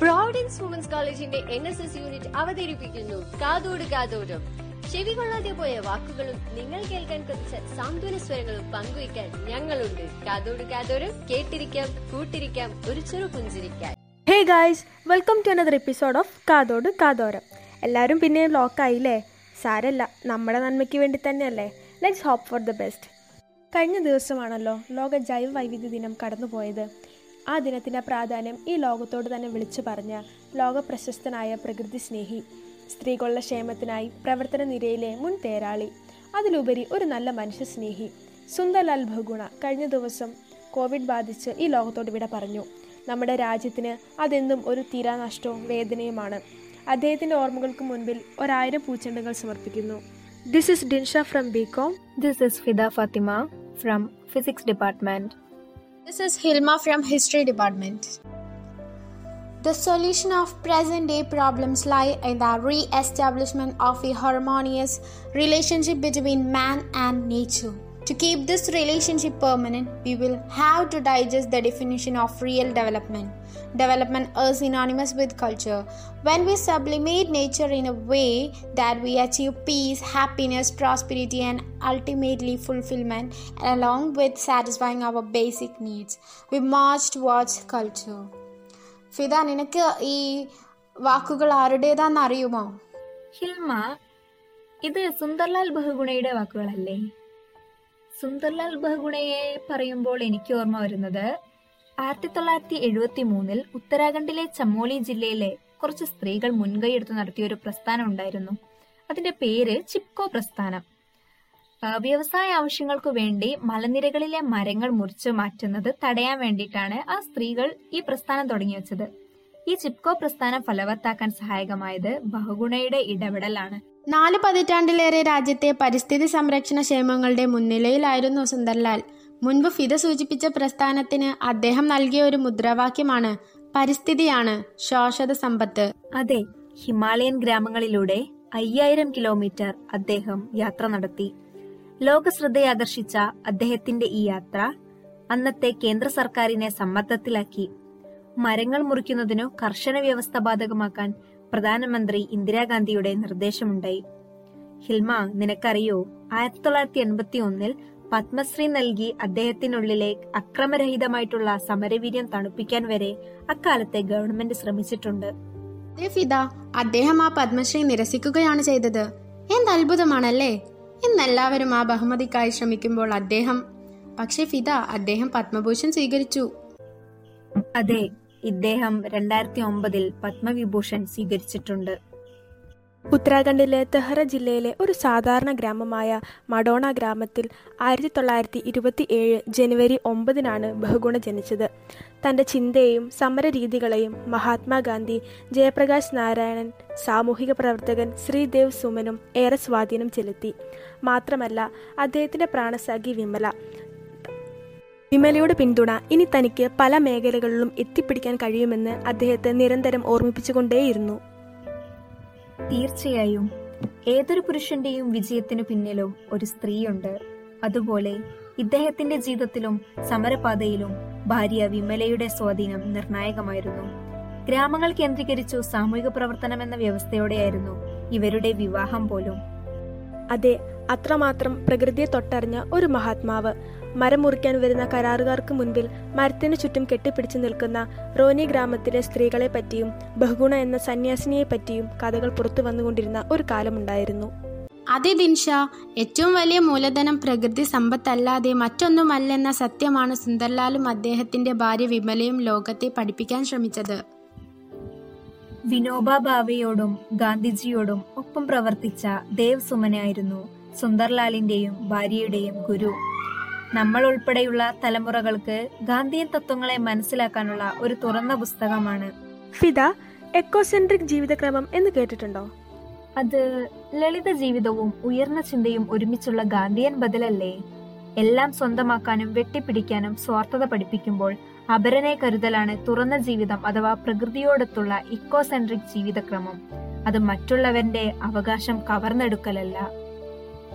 Providence women's കോളേജിന്റെ N S S unit അവതരിപ്പിക്കുന്നു. കാതോട് കാതോടും. ചെവി കൊള്ളാതെ പോയ വാക്കുകളും നിങ്ങൾ കേൾക്കാൻ കൊതിച്ച സാന്ത്വന സ്വരങ്ങളും പങ്കുവയ്ക്കാൻ ഞങ്ങളുണ്ട്. കാതോട് കാതോരം കേട്ടിരിക്കാം കൂട്ടിരിക്കാം ഒരു ചെറു പുഞ്ചിരിക്കാൻ. Hey guys welcome to another episode of കാതോട് കാതോരം. എല്ലാവരും പിന്നെയും ലോക്കായില്ലേ? സാരല്ല നമ്മുടെ നന്മയ്ക്ക് വേണ്ടി തന്നെയല്ലേ? Let's hope for the best കഴിഞ്ഞ ദിവസമാണല്ലോ ലോക ജൈവ വൈവിധ്യ ദിനം കടന്നുപോയത്. ആ ദിനത്തിന്റെ പ്രാധാന്യം ഈ ലോകത്തോട് തന്നെ വിളിച്ചു പറഞ്ഞ ലോകപ്രശസ്തനായ പ്രകൃതി സ്നേഹി സ്ത്രീകളുടെ ക്ഷേമത്തിനായി പ്രവർത്തന നിരയിലെ മുൻ തേരാളി. അതിലുപരി ഒരു നല്ല മനുഷ്യ സ്നേഹി സുന്ദർലാൽ ബഹുഗുണ കഴിഞ്ഞ ദിവസം കോവിഡ് ബാധിച്ച് ഈ ലോകത്തോട് വിട പറഞ്ഞു. നമ്മുടെ രാജ്യത്തിന് അതെന്നും ഒരു തീരാനഷ്ടവും വേദനയുമാണ്. അദ്ദേഹത്തിന്റെ ഓർമ്മകൾക്ക് മുൻപിൽ ഒരായിരം പൂച്ചെണ്ടുകൾ സമർപ്പിക്കുന്നു. This is Dinsha from B com This is Fida Fatima from Physics Department. This is Hilma from History Department. The solution of present day problems lie in the re establishment of a harmonious relationship between man and nature. To keep this relationship permanent, we will have to digest the definition of real development. Development is synonymous with culture. When we sublimate nature in a way that we achieve peace, happiness, prosperity, and ultimately fulfillment, along with satisfying our basic needs, we march towards culture. Fida നിനക്ക് ഈ വാക്കുകൾ ആരുടേതാന്ന് അറിയുമോ ഹിൽമ ഇത് സുന്ദർലാൽ ബഹുഗുണയുടെ വാക്കുകളല്ലേ സുന്ദർലാൽ ബഹുഗുണയെ പറയുമ്പോൾ എനിക്ക് ഓർമ്മ വരുന്നത് ആയിരത്തി തൊള്ളായിരത്തി എഴുപത്തി മൂന്നിൽ ഉത്തരാഖണ്ഡിലെ ചമോലി ജില്ലയിലെ കുറച്ച് സ്ത്രീകൾ മുൻകൈയെടുത്ത് നടത്തിയ ഒരു പ്രസ്ഥാനം ഉണ്ടായിരുന്നു. അതിന്റെ പേര് ചിപ്കോ പ്രസ്ഥാനം. വ്യവസായ ആവശ്യങ്ങൾക്കു വേണ്ടി മലനിരകളിലെ മരങ്ങൾ മുറിച്ചു മാറ്റുന്നത് തടയാൻ വേണ്ടിയിട്ടാണ് ആ സ്ത്രീകൾ ഈ പ്രസ്ഥാനം തുടങ്ങി വെച്ചത്. ഈ ചിപ്കോ പ്രസ്ഥാനം ഫലവത്താക്കാൻ സഹായകമായത് ബഹുഗുണയുടെ ഇടപെടലാണ്. നാല് പതിറ്റാണ്ടിലേറെ രാജ്യത്തെ പരിസ്ഥിതി സംരക്ഷണ ക്ഷേമങ്ങളുടെ മുൻനിലയിലായിരുന്നു സുന്ദർലാൽ. മുൻപ് ഫിദ സൂചിപ്പിച്ച പ്രസ്ഥാനത്തിന് അദ്ദേഹം നൽകിയ ഒരു മുദ്രാവാക്യമാണ് പരിസ്ഥിതിയാണ് ശാശ്വത സമ്പത്ത്. അതെ ഹിമാലയൻ ഗ്രാമങ്ങളിലൂടെ അയ്യായിരം കിലോമീറ്റർ അദ്ദേഹം യാത്ര നടത്തി. ലോക ശ്രദ്ധയാകർഷിച്ച അദ്ദേഹത്തിന്റെ ഈ യാത്ര അന്നത്തെ കേന്ദ്ര സർക്കാരിനെ സമ്മർദ്ദത്തിലാക്കി. മരങ്ങൾ മുറിക്കുന്നതിനു കർശന വ്യവസ്ഥ ബാധകമാക്കാൻ പ്രധാനമന്ത്രി ഇന്ദിരാഗാന്ധിയുടെ നിർദ്ദേശമുണ്ടായി. ഹിൽമ നിനക്കറിയോ? ആയിരത്തി തൊള്ളായിരത്തി എൺപത്തി ഒന്നിൽ പത്മശ്രീ നൽകി അദ്ദേഹത്തിനുള്ളിലെ അക്രമരഹിതമായിട്ടുള്ള സമരവീര്യം തണുപ്പിക്കാൻ വരെ അക്കാലത്തെ ഗവൺമെന്റ് ശ്രമിച്ചിട്ടുണ്ട്. ഫിദ അദ്ദേഹം ആ പത്മശ്രീ നിരസിക്കുകയാണ് ചെയ്തത്. എന്ത് അത്ഭുതമാണല്ലേ? ഇന്നെല്ലാവരും ആ ബഹുമതിക്കായി ശ്രമിക്കുമ്പോൾ അദ്ദേഹം പക്ഷേ ഫിദ അദ്ദേഹം പത്മഭൂഷൺ സ്വീകരിച്ചു. അതെ ഇദ്ദേഹം രണ്ടായിരത്തി ഒമ്പതിൽ പത്മവിഭൂഷൺ സ്വീകരിച്ചിട്ടുണ്ട്. ഉത്തരാഖണ്ഡിലെ തെഹ്റ ജില്ലയിലെ ഒരു സാധാരണ ഗ്രാമമായ മഡോണ ഗ്രാമത്തിൽ ആയിരത്തി തൊള്ളായിരത്തി ഇരുപത്തി ഏഴ് ജനുവരി ഒമ്പതിനാണ് ബഹുഗുണ ജനിച്ചത്. തന്റെ ചിന്തയെയും സമരരീതികളെയും മഹാത്മാഗാന്ധി ജയപ്രകാശ് നാരായണൻ സാമൂഹിക പ്രവർത്തകൻ ശ്രീദേവ് സുമനും ഏറെ സ്വാധീനം ചെലുത്തി. മാത്രമല്ല അദ്ദേഹത്തിന്റെ പ്രാണസാഖി വിമല. വിമലയുടെ പിന്തുണ ഇനി തനിക്ക് പല മേഖലകളിലും എത്തിപ്പിടിക്കാൻ കഴിയുമെന്ന് അദ്ദേഹത്തെ നിരന്തരം ഓർമ്മിപ്പിച്ചുകൊണ്ടേയിരുന്നു. തീർച്ചയായും. ഏതൊരു പുരുഷന്റെയും വിജയത്തിനു പിന്നിലും ഒരു സ്ത്രീയുണ്ട്. അതുപോലെ ഇദ്ദേഹത്തിന്റെ ജീവിതത്തിലും സമരപാതയിലും ഭാര്യ വിമലയുടെ സ്വാധീനം നിർണായകമായിരുന്നു. ഗ്രാമങ്ങൾ കേന്ദ്രീകരിച്ചു സാമൂഹിക പ്രവർത്തനം എന്ന വ്യവസ്ഥയോടെയായിരുന്നു ഇവരുടെ വിവാഹം പോലും. അതെ അത്രമാത്രം പ്രകൃതിയെ തൊട്ടറിഞ്ഞ ഒരു മഹാത്മാവ്. മരം മുറിക്കാൻ വരുന്ന കരാറുകാർക്ക് മുൻപിൽ മരത്തിനു ചുറ്റും കെട്ടിപ്പിടിച്ചു നിൽക്കുന്ന റോനി ഗ്രാമത്തിലെ സ്ത്രീകളെ പറ്റിയും ബഹുഗുണ എന്ന സന്യാസിനിയെ പറ്റിയും കഥകൾ പുറത്തു വന്നുകൊണ്ടിരുന്ന ഒരു കാലമുണ്ടായിരുന്നു. അതെ ദിൻഷ ഏറ്റവും വലിയ മൂലധനം പ്രകൃതി സമ്പത്തല്ലാതെ മറ്റൊന്നുമല്ലെന്ന സത്യമാണ് സുന്ദർലാലും അദ്ദേഹത്തിന്റെ ഭാര്യ വിമലയും ലോകത്തെ പഠിപ്പിക്കാൻ ശ്രമിച്ചത്. വിനോബ ഭാവയോടും ഗാന്ധിജിയോടും ഒപ്പം പ്രവർത്തിച്ച ദേവ് സുമനായിരുന്നു സുന്ദർലാലിന്റെയും ഭാര്യയുടെയും ഗുരു. നമ്മൾ ഉൾപ്പെടെയുള്ള തലമുറകൾക്ക് ഗാന്ധിയൻ തത്വങ്ങളെ മനസ്സിലാക്കാനുള്ള ഒരു തുറന്ന പുസ്തകമാണ്. ഫിദ എക്കോസെൻട്രിക് ജീവിതക്രമം എന്ന് കേട്ടിട്ടുണ്ടോ? അത് ലളിത ജീവിതവും ഉയർന്ന ചിന്തയും ഒരുമിച്ചുള്ള ഗാന്ധിയൻ ബദലല്ലേ? എല്ലാം സ്വന്തമാക്കാനും വെട്ടിപ്പിടിക്കാനും സ്വാർത്ഥത പഠിപ്പിക്കുമ്പോൾ അപരനെ കരുതലാണ് തുറന്ന ജീവിതം അഥവാ പ്രകൃതിയോടൊത്തുള്ള ഇക്കോസെൻട്രിക് ജീവിതക്രമം. അത് മറ്റുള്ളവന്റെ അവകാശം കവർന്നെടുക്കലല്ല.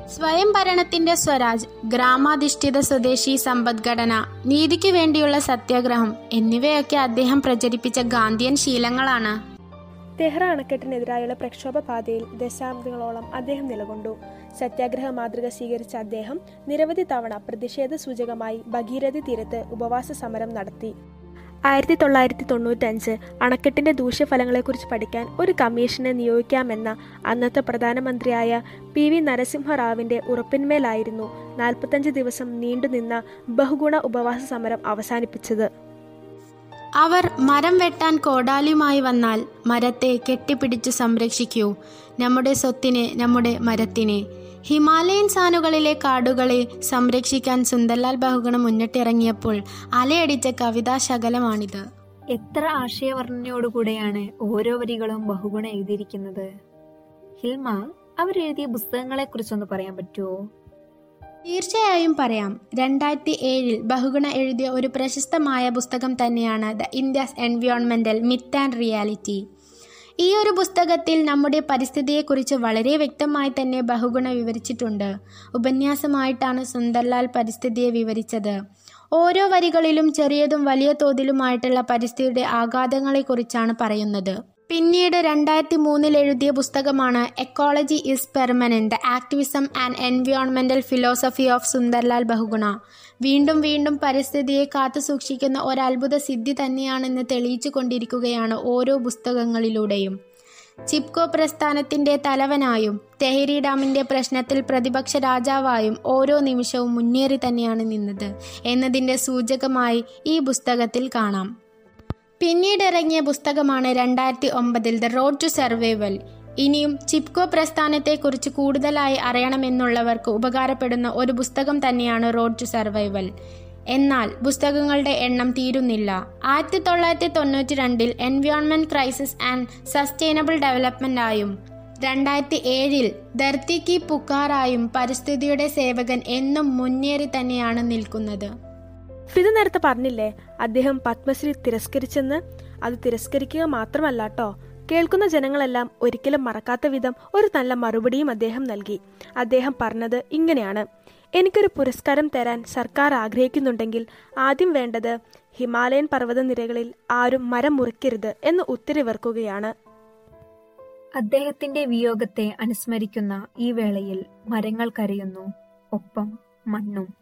സ്വയംഭരണത്തിന്റെ സ്വരാജ് ഗ്രാമാധിഷ്ഠിത സ്വദേശി സമ്പദ്ഘടന നീതിക്ക് വേണ്ടിയുള്ള സത്യാഗ്രഹം എന്നിവയൊക്കെ അദ്ദേഹം പ്രചരിപ്പിച്ച ഗാന്ധിയൻ ശീലങ്ങളാണ്. തെഹ്റ അണക്കെട്ടിനെതിരായുള്ള പ്രക്ഷോഭ പാതയിൽ ദശാബ്ദങ്ങളോളം അദ്ദേഹം നിലകൊണ്ടു. സത്യാഗ്രഹ മാതൃക സ്വീകരിച്ച അദ്ദേഹം നിരവധി തവണ പ്രതിഷേധ സൂചകമായി ഭഗീരഥി തീരത്ത് ഉപവാസ സമരം നടത്തി. ആയിരത്തി തൊള്ളായിരത്തി തൊണ്ണൂറ്റഞ്ച് അണക്കെട്ടിന്റെ ദൂഷ്യഫലങ്ങളെക്കുറിച്ച് പഠിക്കാൻ ഒരു കമ്മീഷനെ നിയോഗിക്കാമെന്ന അന്നത്തെ പ്രധാനമന്ത്രിയായ പി വി നരസിംഹറാവിന്റെ ഉറപ്പിന്മേലായിരുന്നു നാൽപ്പത്തഞ്ച് ദിവസം നീണ്ടുനിന്ന ബഹുഗുണ ഉപവാസ സമരം അവസാനിപ്പിച്ചത്. അവർ മരം വെട്ടാൻ കോടാലിയുമായി വന്നാൽ മരത്തെ കെട്ടിപ്പിടിച്ച് സംരക്ഷിക്കൂ. നമ്മുടെ സ്വത്തിനെ നമ്മുടെ മരത്തിനെ. ഹിമാലയൻ സാനുകളിലെ കാടുകളെ സംരക്ഷിക്കാൻ സുന്ദർലാൽ ബഹുഗുണ മുന്നിട്ടിറങ്ങിയപ്പോൾ അലയടിച്ച കവിതാ ശകലമാണിത്. എത്ര ആശയവർണനയോടുകൂടെയാണ് ഓരോ വരികളും ബഹുഗുണ എഴുതിയിരിക്കുന്നത്. ഹിൽമ അവരെഴുതിയ പുസ്തകങ്ങളെ കുറിച്ചൊന്ന് പറയാൻ പറ്റുമോ തീർച്ചയായും പറയാം. രണ്ടായിരത്തി ഏഴിൽ ബഹുഗുണ എഴുതിയ ഒരു പ്രശസ്തമായ പുസ്തകം തന്നെയാണ് ദ ഇന്ത്യസ് എൻവിയോൺമെന്റൽ മിത്ത് ആൻഡ് റിയാലിറ്റി. ഈ ഒരു പുസ്തകത്തിൽ നമ്മുടെ പരിസ്ഥിതിയെക്കുറിച്ച് വളരെ വ്യക്തമായി തന്നെ ബഹുഗുണ വിവരിച്ചിട്ടുണ്ട്. ഉപന്യാസമായിട്ടാണ് സുന്ദർലാൽ പരിസ്ഥിതിയെ വിവരിച്ചത്. ഓരോ വരികളിലും ചെറിയതും വലിയ തോതിലുമായിട്ടുള്ള പരിസ്ഥിതിയുടെ ആഘാതങ്ങളെക്കുറിച്ചാണ് പറയുന്നത്. പിന്നീട് രണ്ടായിരത്തി മൂന്നിൽ എഴുതിയ പുസ്തകമാണ് ecology is permanent activism and എൻവിയോൺമെന്റൽ philosophy of Sunderlal Bahuguna വീണ്ടും വീണ്ടും പരിസ്ഥിതിയെ കാത്തു സൂക്ഷിക്കുന്ന ഒരത്ഭുത സിദ്ധി തന്നെയാണെന്ന് തെളിയിച്ചു കൊണ്ടിരിക്കുകയാണ് ഓരോ പുസ്തകങ്ങളിലൂടെയും. ചിപ്കോ പ്രസ്ഥാനത്തിന്റെ തലവനായും തെഹരി ഡാമിന്റെ പ്രശ്നത്തിൽ പ്രതിപക്ഷ രാജാവായും ഓരോ നിമിഷവും മുന്നേറി തന്നെയാണ് നിന്നത് എന്നതിന്റെ സൂചകമായി ഈ പുസ്തകത്തിൽ കാണാം. പിന്നീട് ഇറങ്ങിയ പുസ്തകമാണ് രണ്ടായിരത്തി ഒമ്പതിൽ ദ റോഡ് ടു സർവൈവൽ. ഇനിയും ചിപ്കോ പ്രസ്ഥാനത്തെക്കുറിച്ച് കൂടുതലായി അറിയണമെന്നുള്ളവർക്ക് ഉപകാരപ്പെടുന്ന ഒരു പുസ്തകം തന്നെയാണ് റോഡ് ടു സർവൈവൽ. എന്നാൽ പുസ്തകങ്ങളുടെ എണ്ണം തീരുന്നില്ല. ആയിരത്തി തൊള്ളായിരത്തി തൊണ്ണൂറ്റി രണ്ടിൽ environment crisis and sustainable development ആയും രണ്ടായിരത്തി ഏഴിൽ ധർത്തി കി പുക്കാറായും പരിസ്ഥിതിയുടെ സേവകൻ എന്നും മുന്നേറി തന്നെയാണ് നിൽക്കുന്നത്. ഫിദ നേരത്തെ പറഞ്ഞില്ലേ അദ്ദേഹം പത്മശ്രീ തിരസ്കരിച്ചെന്ന്? അത് തിരസ്കരിക്കുക മാത്രമല്ല കേട്ടോ കേൾക്കുന്ന ജനങ്ങളെല്ലാം ഒരിക്കലും മറക്കാത്ത വിധം ഒരു നല്ല മറുപടിയും അദ്ദേഹം നൽകി. അദ്ദേഹം പറഞ്ഞത് ഇങ്ങനെയാണ്. എനിക്കൊരു പുരസ്കാരം തരാൻ സർക്കാർ ആഗ്രഹിക്കുന്നുണ്ടെങ്കിൽ ആദ്യം വേണ്ടത് ഹിമാലയൻ പർവതനിരകളിൽ ആരും മരം മുറിക്കരുത് എന്ന് ഉത്തരവിറക്കുകയാണ്. അദ്ദേഹത്തിന്റെ വിയോഗത്തെ അനുസ്മരിക്കുന്ന ഈ വേളയിൽ മരങ്ങൾ കരയുന്നു ഒപ്പം മണ്ണും.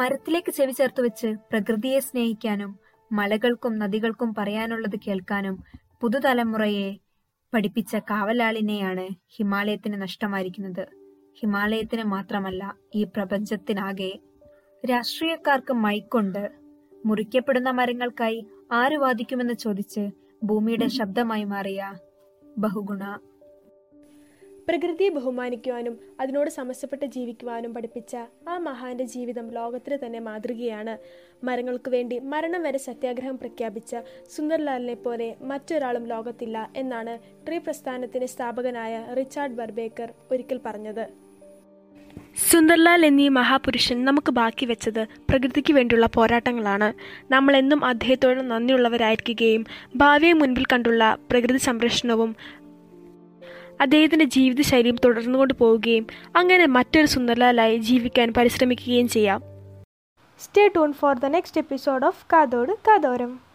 മരത്തിലേക്ക് ചെവി ചേർത്ത് വെച്ച് പ്രകൃതിയെ സ്നേഹിക്കാനും മലകൾക്കും നദികൾക്കും പറയാനുള്ളത് കേൾക്കാനും പുതുതലമുറയെ പഠിപ്പിച്ച കാവലാളിനെയാണ് ഹിമാലയത്തിന് നഷ്ടമായിരിക്കുന്നത്. ഹിമാലയത്തിന് മാത്രമല്ല ഈ പ്രപഞ്ചത്തിനാകെ രാഷ്ട്രീയക്കാർക്ക് മൈക്കൊണ്ട് മുറിക്കപ്പെടുന്ന മരങ്ങൾക്കായി ആര് വാദിക്കുമെന്ന് ചോദിച്ച് ഭൂമിയുടെ ശബ്ദമായി മാറിയ ബഹുഗുണ പ്രകൃതിയെ ബഹുമാനിക്കുവാനും അതിനോട് സമസ്യപ്പെട്ട് ജീവിക്കുവാനും പഠിപ്പിച്ച ആ മഹാന്റെ ജീവിതം ലോകത്തിന് തന്നെ മാതൃകയാണ്. മരങ്ങൾക്ക് വേണ്ടി മരണം വരെ സത്യാഗ്രഹം പ്രഖ്യാപിച്ച സുന്ദർലാലിനെ പോലെ മറ്റൊരാളും ലോകത്തില്ല എന്നാണ് ട്രീ പ്രസ്ഥാനത്തിന്റെ സ്ഥാപകനായ റിച്ചാർഡ് ബർബേക്കർ ഒരിക്കൽ പറഞ്ഞത്. സുന്ദർലാൽ എന്നീ മഹാപുരുഷൻ നമുക്ക് ബാക്കി വെച്ചത് പ്രകൃതിക്ക് വേണ്ടിയുള്ള പോരാട്ടങ്ങളാണ്. നമ്മൾ എന്നും അദ്ദേഹത്തോട് നന്ദിയുള്ളവരായിരിക്കുകയും ഭാവിയെ മുൻപിൽ കണ്ടുള്ള പ്രകൃതി സംരക്ഷണവും അദ്ദേഹത്തിന്റെ ജീവിതശൈലിയും തുടർന്നുകൊണ്ട് പോവുകയും അങ്ങനെ മറ്റൊരു സുന്ദർലാലായി ജീവിക്കാൻ പരിശ്രമിക്കുകയും ചെയ്യാം. Stay tune for the next episode of കാതോട് കാതോരം.